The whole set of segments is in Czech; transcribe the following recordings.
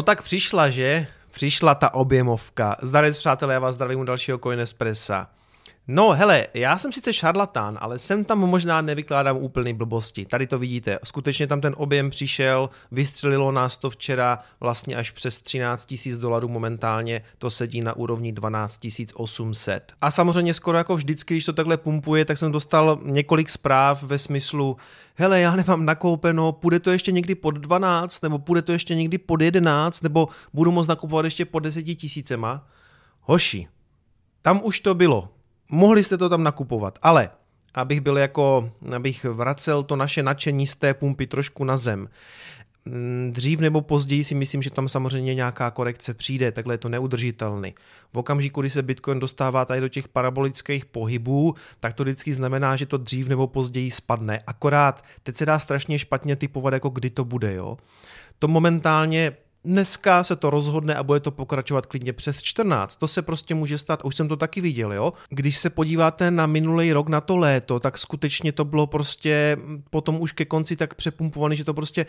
No tak přišla, že? Přišla ta objemovka. Zdarec přátelé, já vás zdravím u dalšího Coinespressa. No hele, já jsem sice šarlatán, ale sem tam možná nevykládám úplný blbosti. Tady to vidíte, skutečně tam ten objem přišel, vystřelilo nás to včera vlastně až přes 13 tisíc dolarů momentálně, to sedí na úrovni 12 800. A samozřejmě skoro jako vždycky, když to takhle pumpuje, tak jsem dostal několik zpráv ve smyslu, hele, já nemám nakoupeno, půjde to ještě někdy pod 12, nebo půjde to ještě někdy pod 11, nebo budu moct nakupovat ještě pod 10 tisícema. Hoši, tam už to bylo Mohli jste to tam nakupovat, ale abych byl jako, abych vracel to naše nadšení z té pumpy trošku na zem. Mm, dřív nebo později si myslím, že tam samozřejmě nějaká korekce přijde, takhle je to neudržitelný. V okamžiku, kdy se Bitcoin dostává tady do těch parabolických pohybů, tak to vždycky znamená, že to dřív nebo později spadne. Akorát teď se dá strašně špatně typovat, jako kdy to bude. Jo? To momentálně Dneska se to rozhodne a bude to pokračovat klidně přes 14. To se prostě může stát, už jsem to taky viděl, jo. Když se podíváte na minulý rok, na to léto, tak skutečně to bylo prostě potom už ke konci tak přepumpovaný, že to prostě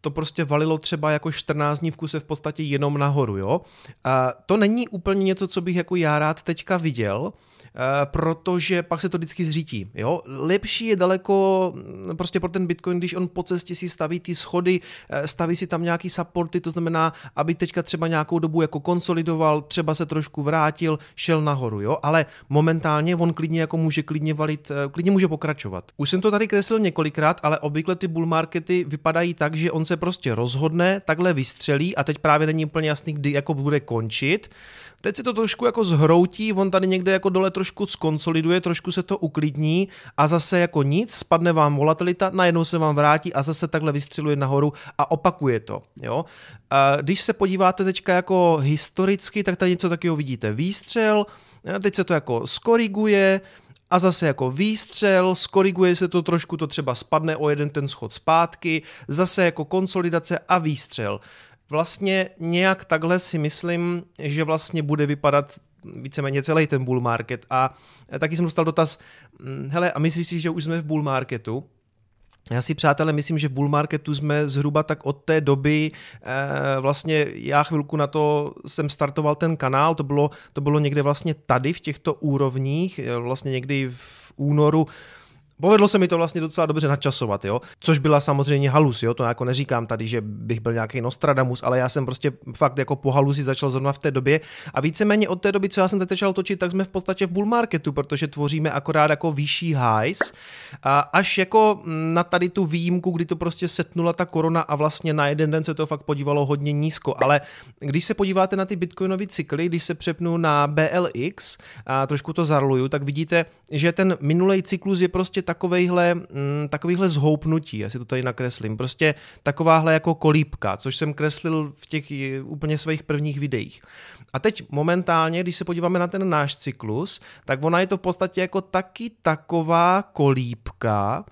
to prostě valilo třeba jako 14 dní v kuse v podstatě jenom nahoru, jo. A to není úplně něco, co bych jako já rád teďka viděl, protože pak se to vždycky zřítí. Jo? Lepší je daleko mm, prostě pro ten Bitcoin, když on po cestě si staví ty schody, eh, staví si tam nějaký supporty, to znamená, aby teďka třeba nějakou dobu jako konsolidoval, třeba se trošku vrátil, šel nahoru, jo? ale momentálně on klidně jako může klidně valit, eh, klidně může pokračovat. Už jsem to tady kreslil několikrát, ale obvykle ty bull markety vypadají tak, že on se prostě rozhodne, takhle vystřelí a teď právě není úplně jasný, kdy jako bude končit. Teď se to trošku jako zhroutí, on tady někde jako dole trošku skonsoliduje, trošku se to uklidní a zase jako nic, spadne vám volatilita, najednou se vám vrátí a zase takhle vystřeluje nahoru a opakuje to. Jo? A když se podíváte teďka jako historicky, tak tady něco takového vidíte. Výstřel, teď se to jako skoriguje, a zase jako výstřel, skoriguje se to trošku, to třeba spadne o jeden ten schod zpátky, zase jako konsolidace a výstřel vlastně nějak takhle si myslím, že vlastně bude vypadat víceméně celý ten bull market a taky jsem dostal dotaz, hm, hele a myslíš si, že už jsme v bull marketu? Já si, přátelé, myslím, že v bull marketu jsme zhruba tak od té doby, eh, vlastně já chvilku na to jsem startoval ten kanál, to bylo, to bylo někde vlastně tady v těchto úrovních, eh, vlastně někdy v únoru Povedlo se mi to vlastně docela dobře načasovat, jo? což byla samozřejmě halus, jo? to jako neříkám tady, že bych byl nějaký Nostradamus, ale já jsem prostě fakt jako po halusi začal zrovna v té době a víceméně od té doby, co já jsem teď začal točit, tak jsme v podstatě v bull marketu, protože tvoříme akorát jako vyšší highs a až jako na tady tu výjimku, kdy to prostě setnula ta korona a vlastně na jeden den se to fakt podívalo hodně nízko, ale když se podíváte na ty bitcoinové cykly, když se přepnu na BLX a trošku to zarluju, tak vidíte, že ten minulý cyklus je prostě takovejhle, mm, takovýhle zhoupnutí, já si to tady nakreslím, prostě takováhle jako kolípka, což jsem kreslil v těch úplně svých prvních videích. A teď momentálně, když se podíváme na ten náš cyklus, tak ona je to v podstatě jako taky taková kolípka,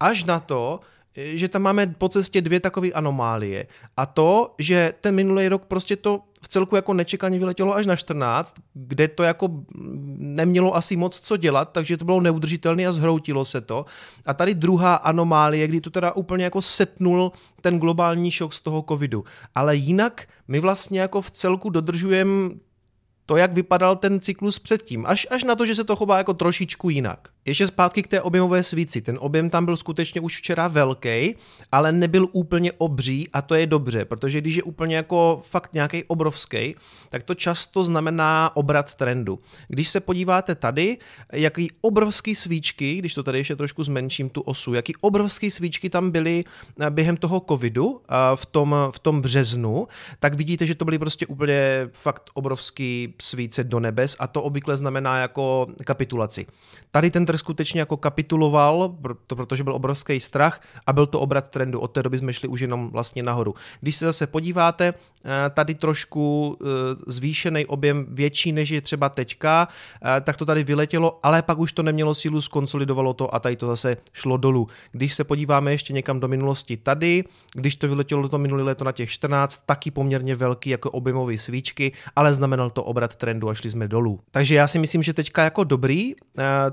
až na to, že tam máme po cestě dvě takové anomálie. A to, že ten minulý rok prostě to v celku jako nečekaně vyletělo až na 14, kde to jako nemělo asi moc co dělat, takže to bylo neudržitelné a zhroutilo se to. A tady druhá anomálie, kdy to teda úplně jako setnul ten globální šok z toho covidu. Ale jinak my vlastně jako v celku dodržujeme to, jak vypadal ten cyklus předtím, až, až na to, že se to chová jako trošičku jinak. Ještě zpátky k té objemové svíci. Ten objem tam byl skutečně už včera velký, ale nebyl úplně obří a to je dobře, protože když je úplně jako fakt nějaký obrovský, tak to často znamená obrat trendu. Když se podíváte tady, jaký obrovský svíčky, když to tady ještě trošku zmenším tu osu, jaký obrovský svíčky tam byly eh, během toho covidu eh, v tom, v tom březnu, tak vidíte, že to byly prostě úplně fakt obrovský svíce do nebes a to obvykle znamená jako kapitulaci. Tady ten trh skutečně jako kapituloval, protože byl obrovský strach a byl to obrat trendu. Od té doby jsme šli už jenom vlastně nahoru. Když se zase podíváte, eh, tady trošku eh, zvýšený objem větší než je třeba teďka, eh, tak to tady vyletělo, ale pak už to nemělo sílu, skonsolidovalo to a tady to zase šlo dolů. Když se podíváme ještě někam do minulosti tady, když to vyletělo to minulé léto na těch 14, taky poměrně velký jako objemové svíčky, ale znamenal to obrat trendu a šli jsme dolů. Takže já si myslím, že teďka jako dobrý,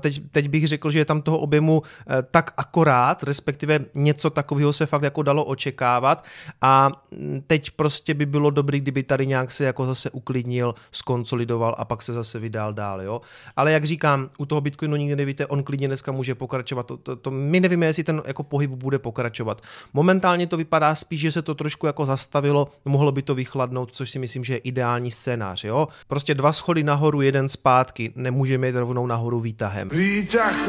teď, teď bych řekl, že je tam toho objemu eh, tak akorát, respektive něco takového se fakt jako dalo očekávat a mm, teď prostě by bylo dobré, kdyby tady nějak se jako zase uklidnil, skonsolidoval a pak se zase vydal dál, jo. Ale jak říkám, u toho Bitcoinu nikdy nevíte, on klidně dneska může pokračovat, to, to, to my nevíme, jestli ten jako pohyb bude pokračovat. Momentálně to vypadá spíš, že se to trošku jako zastavilo, mohlo by to vychladnout, což si myslím, že je ideální scénář, jo. Prostě dva schody nahoru, jeden zpátky, nemůžeme jít rovnou nahoru výtahem.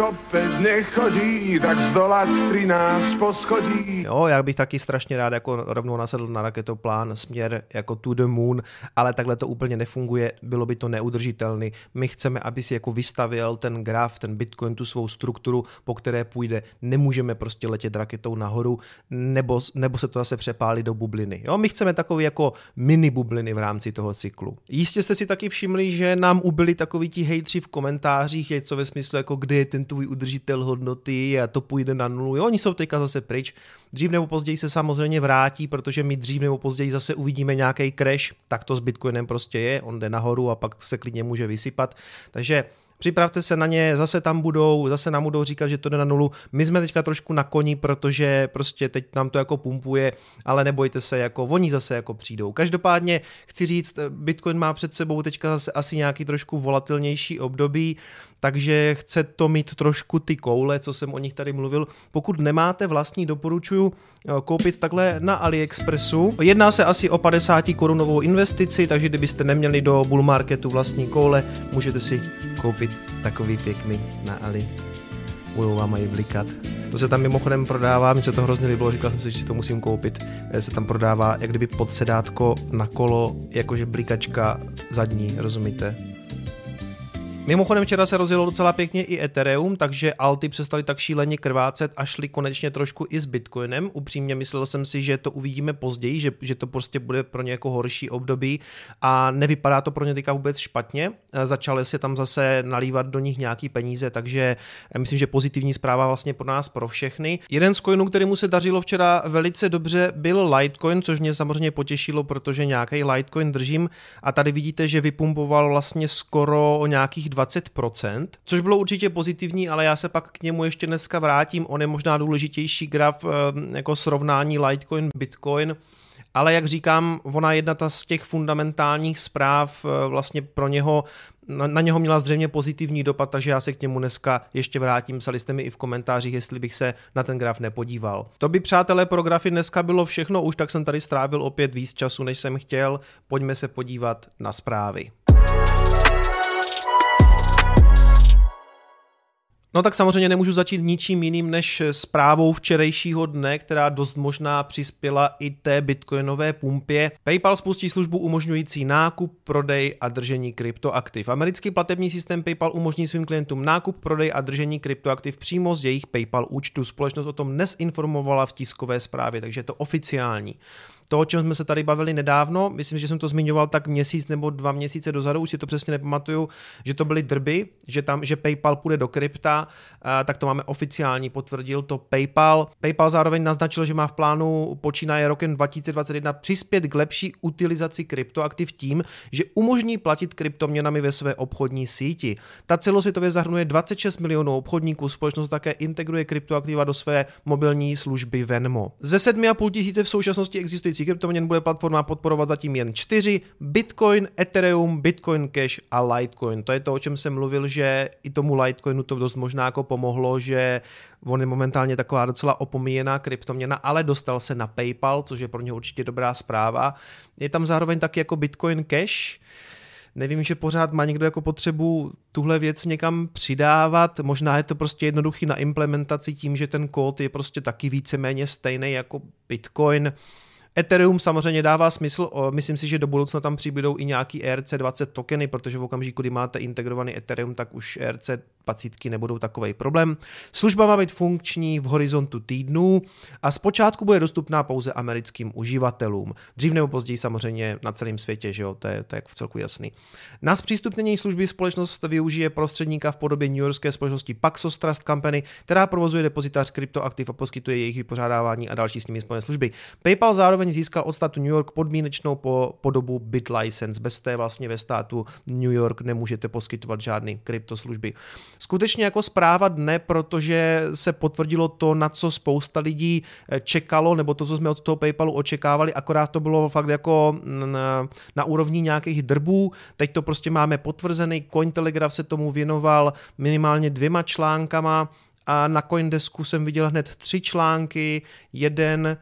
Opět nechodí, tak zdolat 13 poschodí. Jo, já bych taky strašně rád jako rovnou nasedl na raketoplán směr jako to the moon, ale takhle to úplně nefunguje, bylo by to neudržitelný. My chceme, aby si jako vystavil ten graf, ten Bitcoin, tu svou strukturu, po které půjde. Nemůžeme prostě letět raketou nahoru, nebo, nebo se to zase přepálí do bubliny. Jo, my chceme takový jako mini bubliny v rámci toho cyklu. Jistě jste si taky všimli, že nám ubyli takový ti hejtři v komentářích, je co ve smyslu jako kde je ten tvůj udržitel hodnoty a to půjde na nulu. Jo, oni jsou teďka zase pryč. Dřív nebo později se samozřejmě vrátí, protože my dřív nebo později zase uvidíme nějaký crash, tak to s Bitcoinem prostě je, on jde nahoru a pak se klidně může vysypat. Takže připravte se na ně, zase tam budou, zase nám budou říkat, že to jde na nulu. My jsme teďka trošku na koni, protože prostě teď nám to jako pumpuje, ale nebojte se, jako oni zase jako přijdou. Každopádně chci říct, Bitcoin má před sebou teďka zase asi nějaký trošku volatilnější období, takže chce to mít trošku ty koule, co jsem o nich tady mluvil. Pokud nemáte vlastní, doporučuji eh, koupit takhle na AliExpressu. Jedná se asi o 50 korunovou investici, takže kdybyste neměli do bull marketu vlastní koule, můžete si koupit takový pěkný na Ali. Budou mají blikat. To se tam mimochodem prodává, mi se to hrozně líbilo, říkal jsem si, že si to musím koupit. Eh, se tam prodává jak kdyby podsedátko na kolo, jakože blikačka zadní, rozumíte? Mimochodem včera se rozjelo docela pěkně i Ethereum, takže alty přestali tak šíleně krvácet a šli konečně trošku i s Bitcoinem. Upřímně myslel jsem si, že to uvidíme později, že, že to prostě bude pro ně jako horší období a nevypadá to pro ně teďka vůbec špatně. Začaly se tam zase nalívat do nich nějaký peníze, takže myslím, že pozitivní zpráva vlastně pro nás, pro všechny. Jeden z coinů, kterému se dařilo včera velice dobře, byl Litecoin, což mě samozřejmě potěšilo, protože nějaký Litecoin držím a tady vidíte, že vypumpoval vlastně skoro o nějakých 20%, což bylo určitě pozitivní, ale já se pak k němu ještě dneska vrátím. On je možná důležitější graf eh, jako srovnání Litecoin, Bitcoin, ale jak říkám, ona jedna ta z těch fundamentálních zpráv eh, vlastně pro něho na, na něho měla zřejmě pozitivní dopad, takže já se k němu dneska ještě vrátím. Psali jste mi i v komentářích, jestli bych se na ten graf nepodíval. To by, přátelé, pro grafy dneska bylo všechno, už tak jsem tady strávil opět víc času, než jsem chtěl. Pojďme se podívat na zprávy. No tak samozřejmě nemůžu začít ničím jiným než zprávou včerejšího dne, která dost možná přispěla i té bitcoinové pumpě. PayPal spustí službu umožňující nákup, prodej a držení kryptoaktiv. Americký platební systém PayPal umožní svým klientům nákup, prodej a držení kryptoaktiv přímo z jejich PayPal účtu. Společnost o tom dnes informovala v tiskové zprávě, takže je to oficiální to, o čem jsme se tady bavili nedávno, myslím, že jsem to zmiňoval tak měsíc nebo dva měsíce dozadu, už si to přesně nepamatuju, že to byly drby, že tam, že PayPal půjde do krypta, tak to máme oficiální, potvrdil to PayPal. PayPal zároveň naznačil, že má v plánu počínaje rokem 2021 přispět k lepší utilizaci kryptoaktiv tím, že umožní platit kryptoměnami ve své obchodní síti. Ta celosvětově zahrnuje 26 milionů obchodníků, společnost také integruje kryptoaktiva do své mobilní služby Venmo. Ze 7,5 tisíce v současnosti existující budoucí kryptoměn bude platforma podporovat zatím jen čtyři, Bitcoin, Ethereum, Bitcoin Cash a Litecoin. To je to, o čem jsem mluvil, že i tomu Litecoinu to dost možná jako pomohlo, že on je momentálně taková docela opomíjená kryptoměna, ale dostal se na PayPal, což je pro něho určitě dobrá zpráva. Je tam zároveň taky jako Bitcoin Cash, nevím, že pořád má někdo jako potřebu tuhle věc někam přidávat, možná je to prostě jednoduchý na implementaci tím, že ten kód je prostě taky víceméně stejný jako Bitcoin. Ethereum samozřejmě dává smysl, myslím si, že do budoucna tam přibydou i nějaký ERC20 tokeny, protože v okamžiku, kdy máte integrovaný Ethereum, tak už ERC pacítky nebudou takový problém. Služba má být funkční v horizontu týdnů a zpočátku bude dostupná pouze americkým uživatelům. Dřív nebo později samozřejmě na celém světě, že jo, to je, to je v celku jasný. Na zpřístupnění služby společnost využije prostředníka v podobě New Yorkské společnosti Paxos Trust Company, která provozuje depozitář kryptoaktiv a poskytuje jejich vypořádávání a další s nimi spojené služby. PayPal zároveň získal od státu New York podmínečnou po, podobu bit license. Bez té vlastně ve státu New York nemůžete poskytovat žádný kryptoslužby. Skutečně jako zpráva dne, protože se potvrdilo to, na co spousta lidí eh, čekalo, nebo to, co jsme od toho PayPalu očekávali, akorát to bylo fakt jako mm, na, úrovni nějakých drbů. Teď to prostě máme potvrzený, Cointelegraph se tomu věnoval minimálně dvěma článkama, a na Coindesku jsem viděl hned tři články, jeden, eh,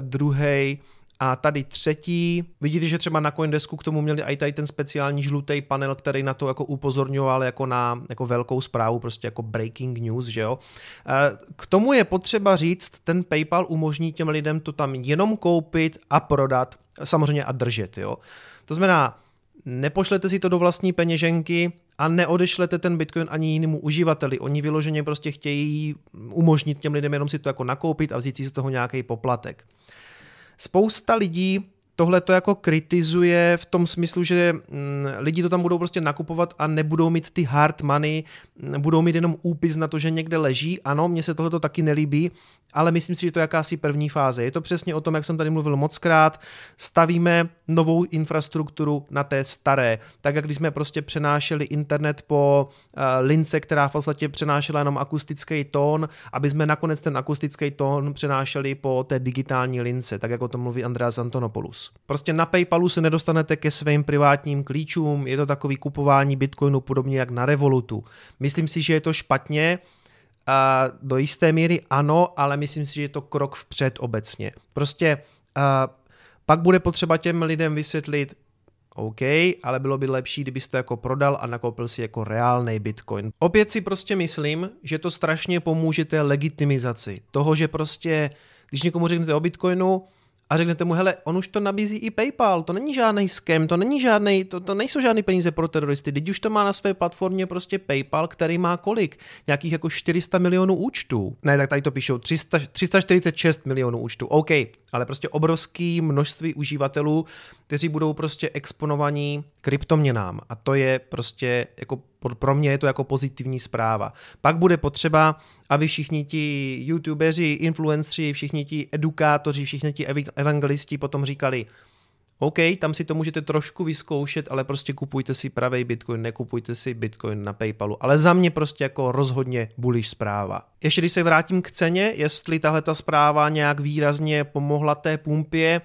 druhý a tady třetí. Vidíte, že třeba na Coindesku k tomu měli i tady ten speciální žlutý panel, který na to jako upozorňoval jako na jako velkou zprávu, prostě jako breaking news, že jo. Eh, k tomu je potřeba říct, ten PayPal umožní těm lidem to tam jenom koupit a prodat, samozřejmě a držet, jo. To znamená, nepošlete si to do vlastní peněženky a neodešlete ten Bitcoin ani jinému uživateli. Oni vyloženě prostě chtějí umožnit těm lidem jenom si to jako nakoupit a vzít si z toho nějaký poplatek. Spousta lidí tohle to jako kritizuje v tom smyslu, že mm, lidi to tam budou prostě nakupovat a nebudou mít ty hard money, budou mít jenom úpis na to, že někde leží. Ano, mně se tohle to taky nelíbí, ale myslím si, že to je jakási první fáze. Je to přesně o tom, jak jsem tady mluvil moc krát, stavíme novou infrastrukturu na té staré. Tak jak když jsme prostě přenášeli internet po uh, lince, která v podstatě přenášela jenom akustický tón, aby jsme nakonec ten akustický tón přenášeli po té digitální lince, tak jako to mluví Andreas Antonopoulos. Prostě na PayPalu se nedostanete ke svým privátním klíčům, je to takový kupování Bitcoinu podobně jak na Revolutu. Myslím si, že je to špatně, a do jisté míry ano, ale myslím si, že je to krok vpřed obecně. Prostě a pak bude potřeba těm lidem vysvětlit, OK, ale bylo by lepší, kdybys to jako prodal a nakoupil si jako reálný Bitcoin. Opět si prostě myslím, že to strašně pomůže té legitimizaci. Toho, že prostě, když někomu řeknete o Bitcoinu, a řeknete mu, hele, on už to nabízí i PayPal, to není žádný scam, to není žádný, to, to nejsou žádné peníze pro teroristy, teď už to má na své platformě prostě PayPal, který má kolik? Nějakých jako 400 milionů účtů. Ne, tak tady to píšou, 300, 346 milionů účtů, OK, ale prostě obrovský množství uživatelů, kteří budou prostě exponovaní kryptoměnám a to je prostě jako pro mě je to jako pozitivní zpráva. Pak bude potřeba, aby všichni ti youtubeři, influenceri, všichni ti edukátoři, všichni ti evangelisti potom říkali, OK, tam si to můžete trošku vyzkoušet, ale prostě kupujte si pravý Bitcoin, nekupujte si Bitcoin na PayPalu. Ale za mě prostě jako rozhodně bullish zpráva. Ještě když se vrátím k ceně, jestli tahle ta zpráva nějak výrazně pomohla té pumpě,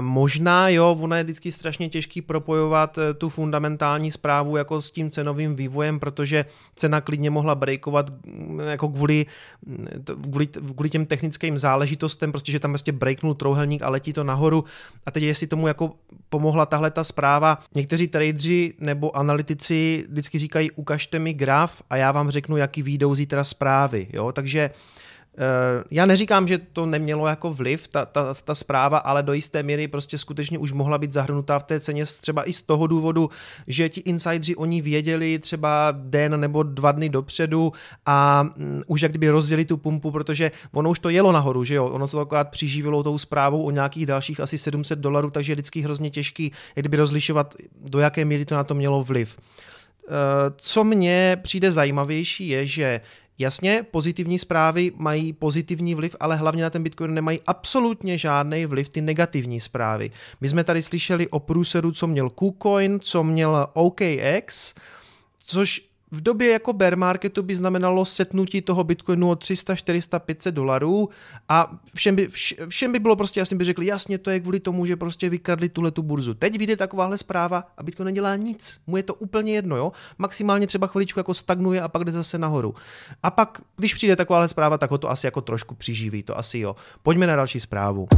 možná jo, ono je vždycky strašně těžký propojovat eh, tu fundamentální zprávu jako s tím cenovým vývojem, protože cena klidně mohla breakovat mm, jako kvůli, mm, kvůli, kvůli těm technickým záležitostem, prostě, že tam prostě breaknul trouhelník a letí to nahoru. A teď jestli tomu jako pomohla tahle ta zpráva, někteří tradeři nebo analytici vždycky říkají, ukažte mi graf a já vám řeknu, jaký výjdou zítra zprávy. Jo? Takže Eh, já neříkám, že to nemělo jako vliv, ta, ta, ta zpráva, ale do jisté míry prostě skutečně už mohla být zahrnutá v té ceně třeba i z toho důvodu, že ti insidři oni věděli třeba den nebo dva dny dopředu a um, už jak kdyby rozdělili tu pumpu, protože ono už to jelo nahoru, že jo, ono to akorát přiživilo tou zprávou o nějakých dalších asi 700 dolarů, takže je vždycky hrozně těžký, jak kdyby rozlišovat, do jaké míry to na to mělo vliv. Eh, co mně přijde zajímavější je, že Jasně, pozitivní zprávy mají pozitivní vliv, ale hlavně na ten Bitcoin nemají absolutně žádný vliv ty negativní zprávy. My jsme tady slyšeli o průseru, co měl KuCoin, co měl OKX, což v době jako bear marketu by znamenalo setnutí toho bitcoinu o 300, 400, 500 dolarů a všem by, všem by bylo prostě jasně, by řekli, jasně, to je kvůli tomu, že prostě vykradli tuhle tu burzu. Teď vyjde takováhle zpráva a bitcoin nedělá nic. Mu je to úplně jedno, jo. Maximálně třeba chviličku jako stagnuje a pak jde zase nahoru. A pak, když přijde takováhle zpráva, tak ho to asi jako trošku přiživí, to asi jo. Pojďme na další zprávu.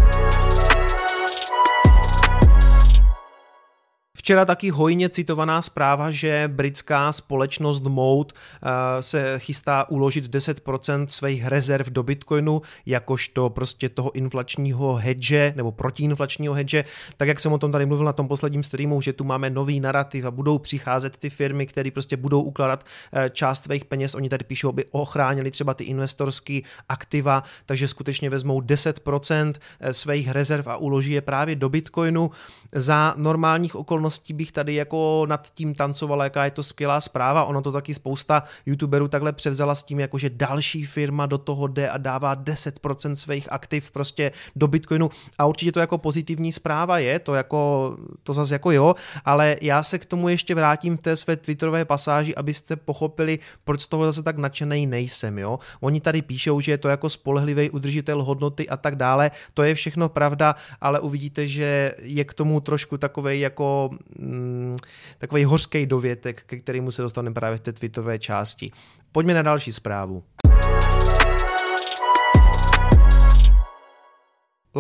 Včera taky hojně citovaná zpráva, že britská společnost Mode eh, se chystá uložit 10% svých rezerv do Bitcoinu, jakožto prostě toho inflačního hedge nebo protiinflačního hedge, tak jak jsem o tom tady mluvil na tom posledním streamu, že tu máme nový narrativ a budou přicházet ty firmy, které prostě budou ukládat eh, část svých peněz, oni tady píšou, aby ochránili třeba ty investorské aktiva, takže skutečně vezmou 10% eh, svých rezerv a uloží je právě do Bitcoinu. Za normálních okolností radostí bych tady jako nad tím tancoval, jaká je to skvělá zpráva. Ono to taky spousta youtuberů takhle převzala s tím, jako že další firma do toho jde a dává 10% svých aktiv prostě do Bitcoinu a určitě to jako pozitivní zpráva je, to jako, to zase jako jo, ale já se k tomu ještě vrátím v té své twitterové pasáži, abyste pochopili, proč z toho zase tak nadšený nejsem, jo. Oni tady píšou, že je to jako spolehlivý udržitel hodnoty a tak dále, to je všechno pravda, ale uvidíte, že je k tomu trošku takový jako mm, takový hořký dovětek, ke kterému se dostaneme právě v té tweetové části. Pojďme na další zprávu.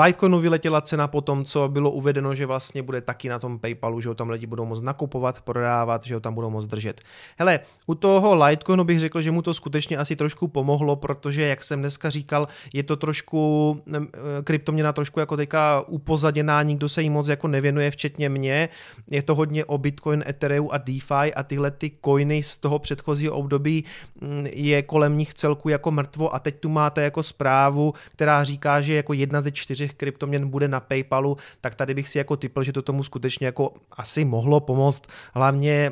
Litecoinu vyletěla cena po tom, co bylo uvedeno, že vlastně bude taky na tom PayPalu, že ho tam lidi budou moct nakupovat, prodávat, že ho tam budou moct držet. Hele, u toho Litecoinu bych řekl, že mu to skutečně asi trošku pomohlo, protože, jak jsem dneska říkal, je to trošku, eh, kryptoměna trošku jako teďka upozaděná, nikdo se jí moc jako nevěnuje, včetně mě. Je to hodně o Bitcoin, Ethereum a DeFi a tyhle ty coiny z toho předchozího období mm, je kolem nich celku jako mrtvo a teď tu máte jako zprávu, která říká, že jako jedna ze čtyř těch kryptoměn bude na PayPalu, tak tady bych si jako typl, že to tomu skutečně jako asi mohlo pomoct. Hlavně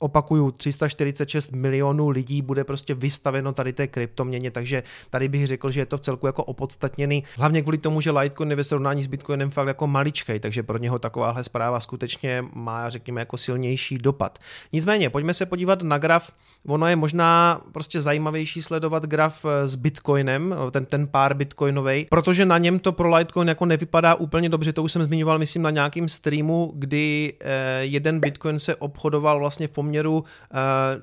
opakuju, 346 milionů lidí bude prostě vystaveno tady té kryptoměně, takže tady bych řekl, že je to v celku jako opodstatněný. Hlavně kvůli tomu, že Litecoin je ve srovnání s Bitcoinem fakt jako maličkej, takže pro něho takováhle zpráva skutečně má, řekněme, jako silnější dopad. Nicméně, pojďme se podívat na graf. Ono je možná prostě zajímavější sledovat graf s Bitcoinem, ten, ten pár Bitcoinový, protože na něm to pro Litecoin jako nevypadá úplně dobře, to už jsem zmiňoval, myslím, na nějakým streamu, kdy eh, jeden Bitcoin se obchodoval vlastně v poměru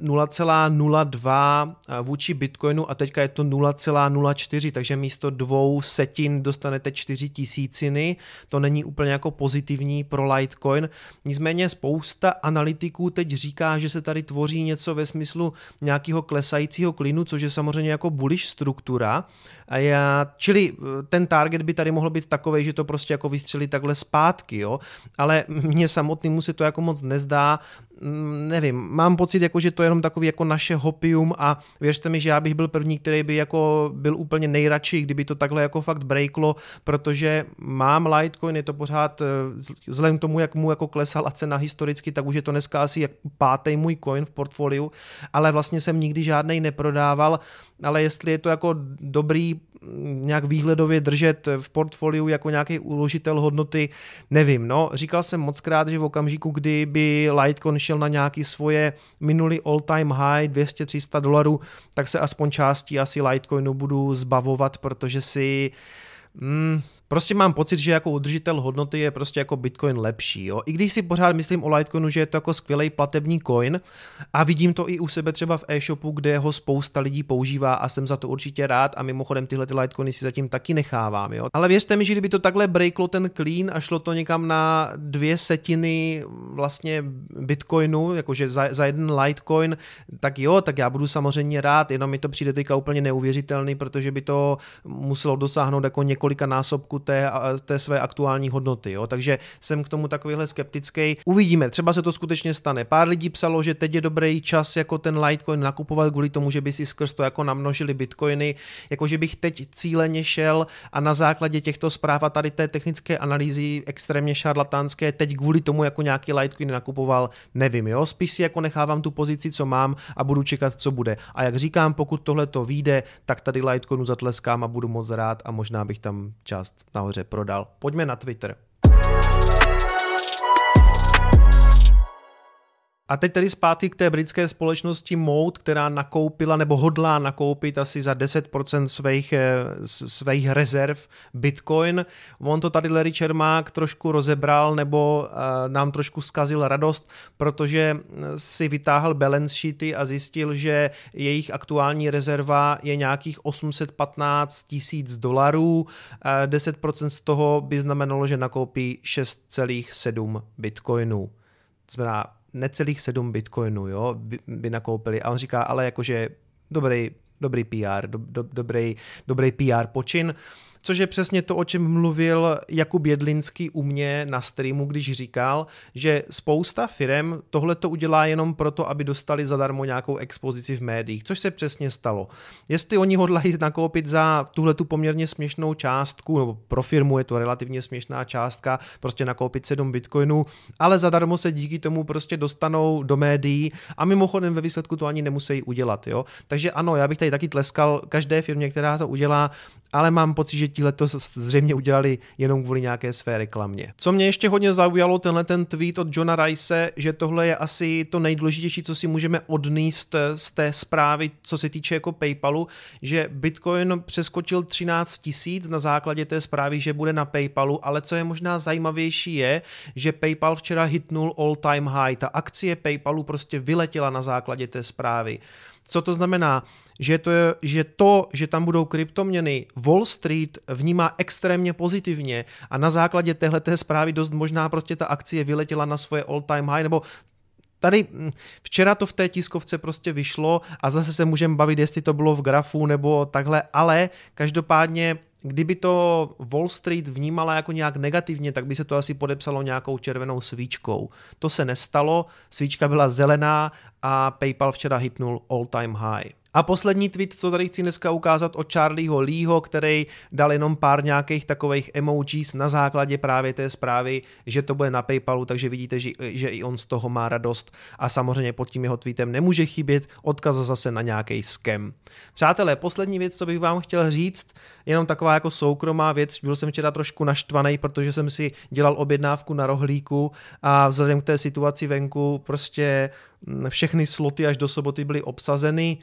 0,02 eh, eh, vůči Bitcoinu a teďka je to 0,04, takže místo dvou setin dostanete čtyři tisíciny, to není úplně jako pozitivní pro Litecoin, nicméně spousta analytiků teď říká, že se tady tvoří něco ve smyslu nějakého klesajícího klinu, což je samozřejmě jako bullish struktura, a já, čili ten target by tady mohl být takový, že to prostě jako vystřelí takhle zpátky, jo, ale mně samotnému se to jako moc nezdá, nevím, mám pocit, jako, že to je jenom takový jako naše hopium a věřte mi, že já bych byl první, který by jako byl úplně nejradši, kdyby to takhle jako fakt breaklo, protože mám Litecoin, je to pořád, eh, vzhledem k tomu, jak mu jako klesala cena historicky, tak už je to dneska asi jak pátý můj coin v portfoliu, ale vlastně jsem nikdy žádnej neprodával, ale jestli je to jako dobrý mm, nějak výhledově držet v portfoliu jako nějaký uložitel hodnoty, nevím. No, říkal jsem moc krát, že v okamžiku, kdy by Litecoin šel na nějaký svoje minulý all-time high 200-300 dolarů, tak se aspoň částí asi Litecoinu budu zbavovat, protože si... Mm, Prostě mám pocit, že jako udržitel hodnoty je prostě jako Bitcoin lepší. Jo? I když si pořád myslím o Litecoinu, že je to jako skvělý platební coin a vidím to i u sebe třeba v e-shopu, kde ho spousta lidí používá a jsem za to určitě rád a mimochodem tyhle ty Litecoiny si zatím taky nechávám. Jo? Ale věřte mi, že kdyby to takhle breaklo ten clean a šlo to někam na dvě setiny vlastně Bitcoinu, jakože za, za jeden Litecoin, tak jo, tak já budu samozřejmě rád, jenom mi to přijde teďka úplně neuvěřitelný, protože by to muselo dosáhnout jako několika násobků té, té své aktuální hodnoty. Jo? Takže jsem k tomu takovýhle skeptický. Uvidíme, třeba se to skutečně stane. Pár lidí psalo, že teď je dobrý čas jako ten Litecoin nakupovat kvůli tomu, že by si skrz to jako namnožili bitcoiny, jakože bych teď cíleně šel a na základě těchto zpráv a tady té technické analýzy extrémně šarlatánské teď kvůli tomu jako nějaký Litecoin nakupoval, nevím, jo, spíš si jako nechávám tu pozici, co mám a budu čekat, co bude. A jak říkám, pokud tohle to vyjde, tak tady Litecoinu zatleskám a budu moc rád a možná bych tam část nahoře prodal. Pojďme na Twitter. A teď tedy zpátky k té britské společnosti Mode, která nakoupila nebo hodlá nakoupit asi za 10% svých, eh, svých rezerv Bitcoin. On to tady Larry Čermák trošku rozebral nebo uh, nám trošku zkazil radost, protože si vytáhl balance sheety a zjistil, že jejich aktuální rezerva je nějakých 815 tisíc dolarů. Uh, 10% z toho by znamenalo, že nakoupí 6,7 bitcoinů. To znamená necelých 7 bitcoinů, jo, by, by nakoupili. A on říká, ale jakože dobrý, dobrý PR, do, do, dobrý, dobrý PR počin což je přesně to, o čem mluvil Jakub Jedlinský u mě na streamu, když říkal, že spousta firm tohle to udělá jenom proto, aby dostali zadarmo nějakou expozici v médiích, což se přesně stalo. Jestli oni hodlají nakoupit za tuhle tu poměrně směšnou částku, nebo pro firmu je to relativně směšná částka, prostě nakoupit 7 bitcoinů, ale zadarmo se díky tomu prostě dostanou do médií a mimochodem ve výsledku to ani nemusí udělat. Jo? Takže ano, já bych tady taky tleskal každé firmě, která to udělá, ale mám pocit, že tihle to zřejmě udělali jenom kvůli nějaké své reklamě. Co mě ještě hodně zaujalo, tenhle ten tweet od Johna Rice, že tohle je asi to nejdůležitější, co si můžeme odníst z té zprávy, co se týče jako PayPalu, že Bitcoin přeskočil 13 tisíc na základě té zprávy, že bude na PayPalu, ale co je možná zajímavější je, že PayPal včera hitnul all time high. Ta akcie PayPalu prostě vyletěla na základě té zprávy. Co to znamená? Že to, je, že to, že tam budou kryptoměny, Wall Street vnímá extrémně pozitivně a na základě téhleté zprávy dost možná prostě ta akcie vyletěla na svoje all time high, nebo Tady hm, včera to v té tiskovce prostě vyšlo a zase se můžeme bavit, jestli to bylo v grafu nebo takhle, ale každopádně kdyby to Wall Street vnímala jako nějak negativně, tak by se to asi podepsalo nějakou červenou svíčkou. To se nestalo, svíčka byla zelená a PayPal včera hitnul all time high. A poslední tweet, co tady chci dneska ukázat od Charlieho Leeho, který dal jenom pár nějakých takových emojis na základě právě té zprávy, že to bude na PayPalu, takže vidíte, že, že i on z toho má radost. A samozřejmě pod tím jeho tweetem nemůže chybět odkaz zase na nějaký scam. Přátelé, poslední věc, co bych vám chtěl říct, jenom taková jako soukromá věc, byl jsem včera trošku naštvaný, protože jsem si dělal objednávku na rohlíku a vzhledem k té situaci venku prostě mm, všechny sloty až do soboty byly obsazeny,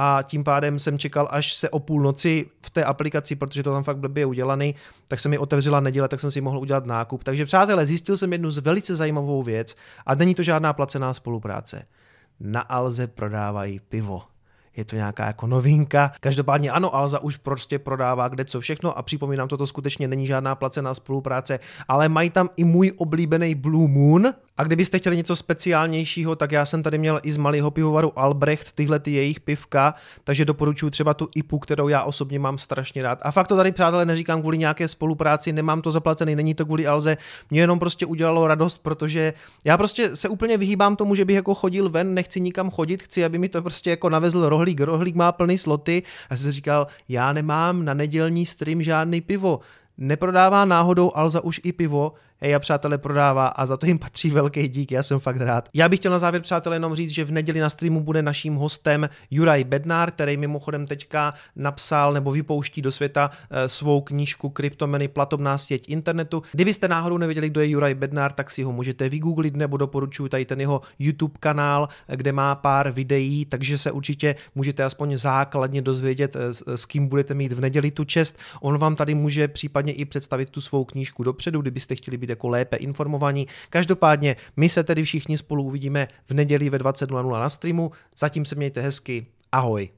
a tím pádem jsem čekal, až se o půlnoci v té aplikaci, protože to tam fakt blbě udělaný, tak se mi otevřela neděle, tak jsem si mohl udělat nákup. Takže přátelé, zjistil jsem jednu z velice zajímavou věc a není to žádná placená spolupráce. Na Alze prodávají pivo je to nějaká jako novinka. Každopádně ano, Alza už prostě prodává kde co všechno a připomínám, toto skutečně není žádná placená spolupráce, ale mají tam i můj oblíbený Blue Moon. A kdybyste chtěli něco speciálnějšího, tak já jsem tady měl i z malého pivovaru Albrecht tyhle ty jejich pivka, takže doporučuji třeba tu IPu, kterou já osobně mám strašně rád. A fakt to tady, přátelé, neříkám kvůli nějaké spolupráci, nemám to zaplacený, není to kvůli Alze, mě jenom prostě udělalo radost, protože já prostě se úplně vyhýbám tomu, že bych jako chodil ven, nechci nikam chodit, chci, aby mi to prostě jako navezl rohlí rohlík, rohlík má plný sloty a jsem říkal, já nemám na nedělní stream žádný pivo. Neprodává náhodou Alza už i pivo, hej a přátelé prodává a za to jim patří velký dík, já jsem fakt rád. Já bych chtěl na závěr přátelé jenom říct, že v neděli na streamu bude naším hostem Juraj Bednár, který mimochodem teďka napsal nebo vypouští do světa eh, svou knížku Kryptomeny platobná sěť internetu. Kdybyste náhodou nevěděli, kdo je Juraj Bednár, tak si ho můžete vygooglit nebo doporučuji tady ten jeho YouTube kanál, kde má pár videí, takže se určitě můžete aspoň základně dozvědět, eh, s kým budete mít v neděli tu čest. On vám tady může případně i představit tu svou knížku dopředu, kdybyste chtěli být být jako lépe informovaní. Každopádně my se tedy všichni spolu uvidíme v neděli ve 20.00 na streamu. Zatím se mějte hezky. Ahoj.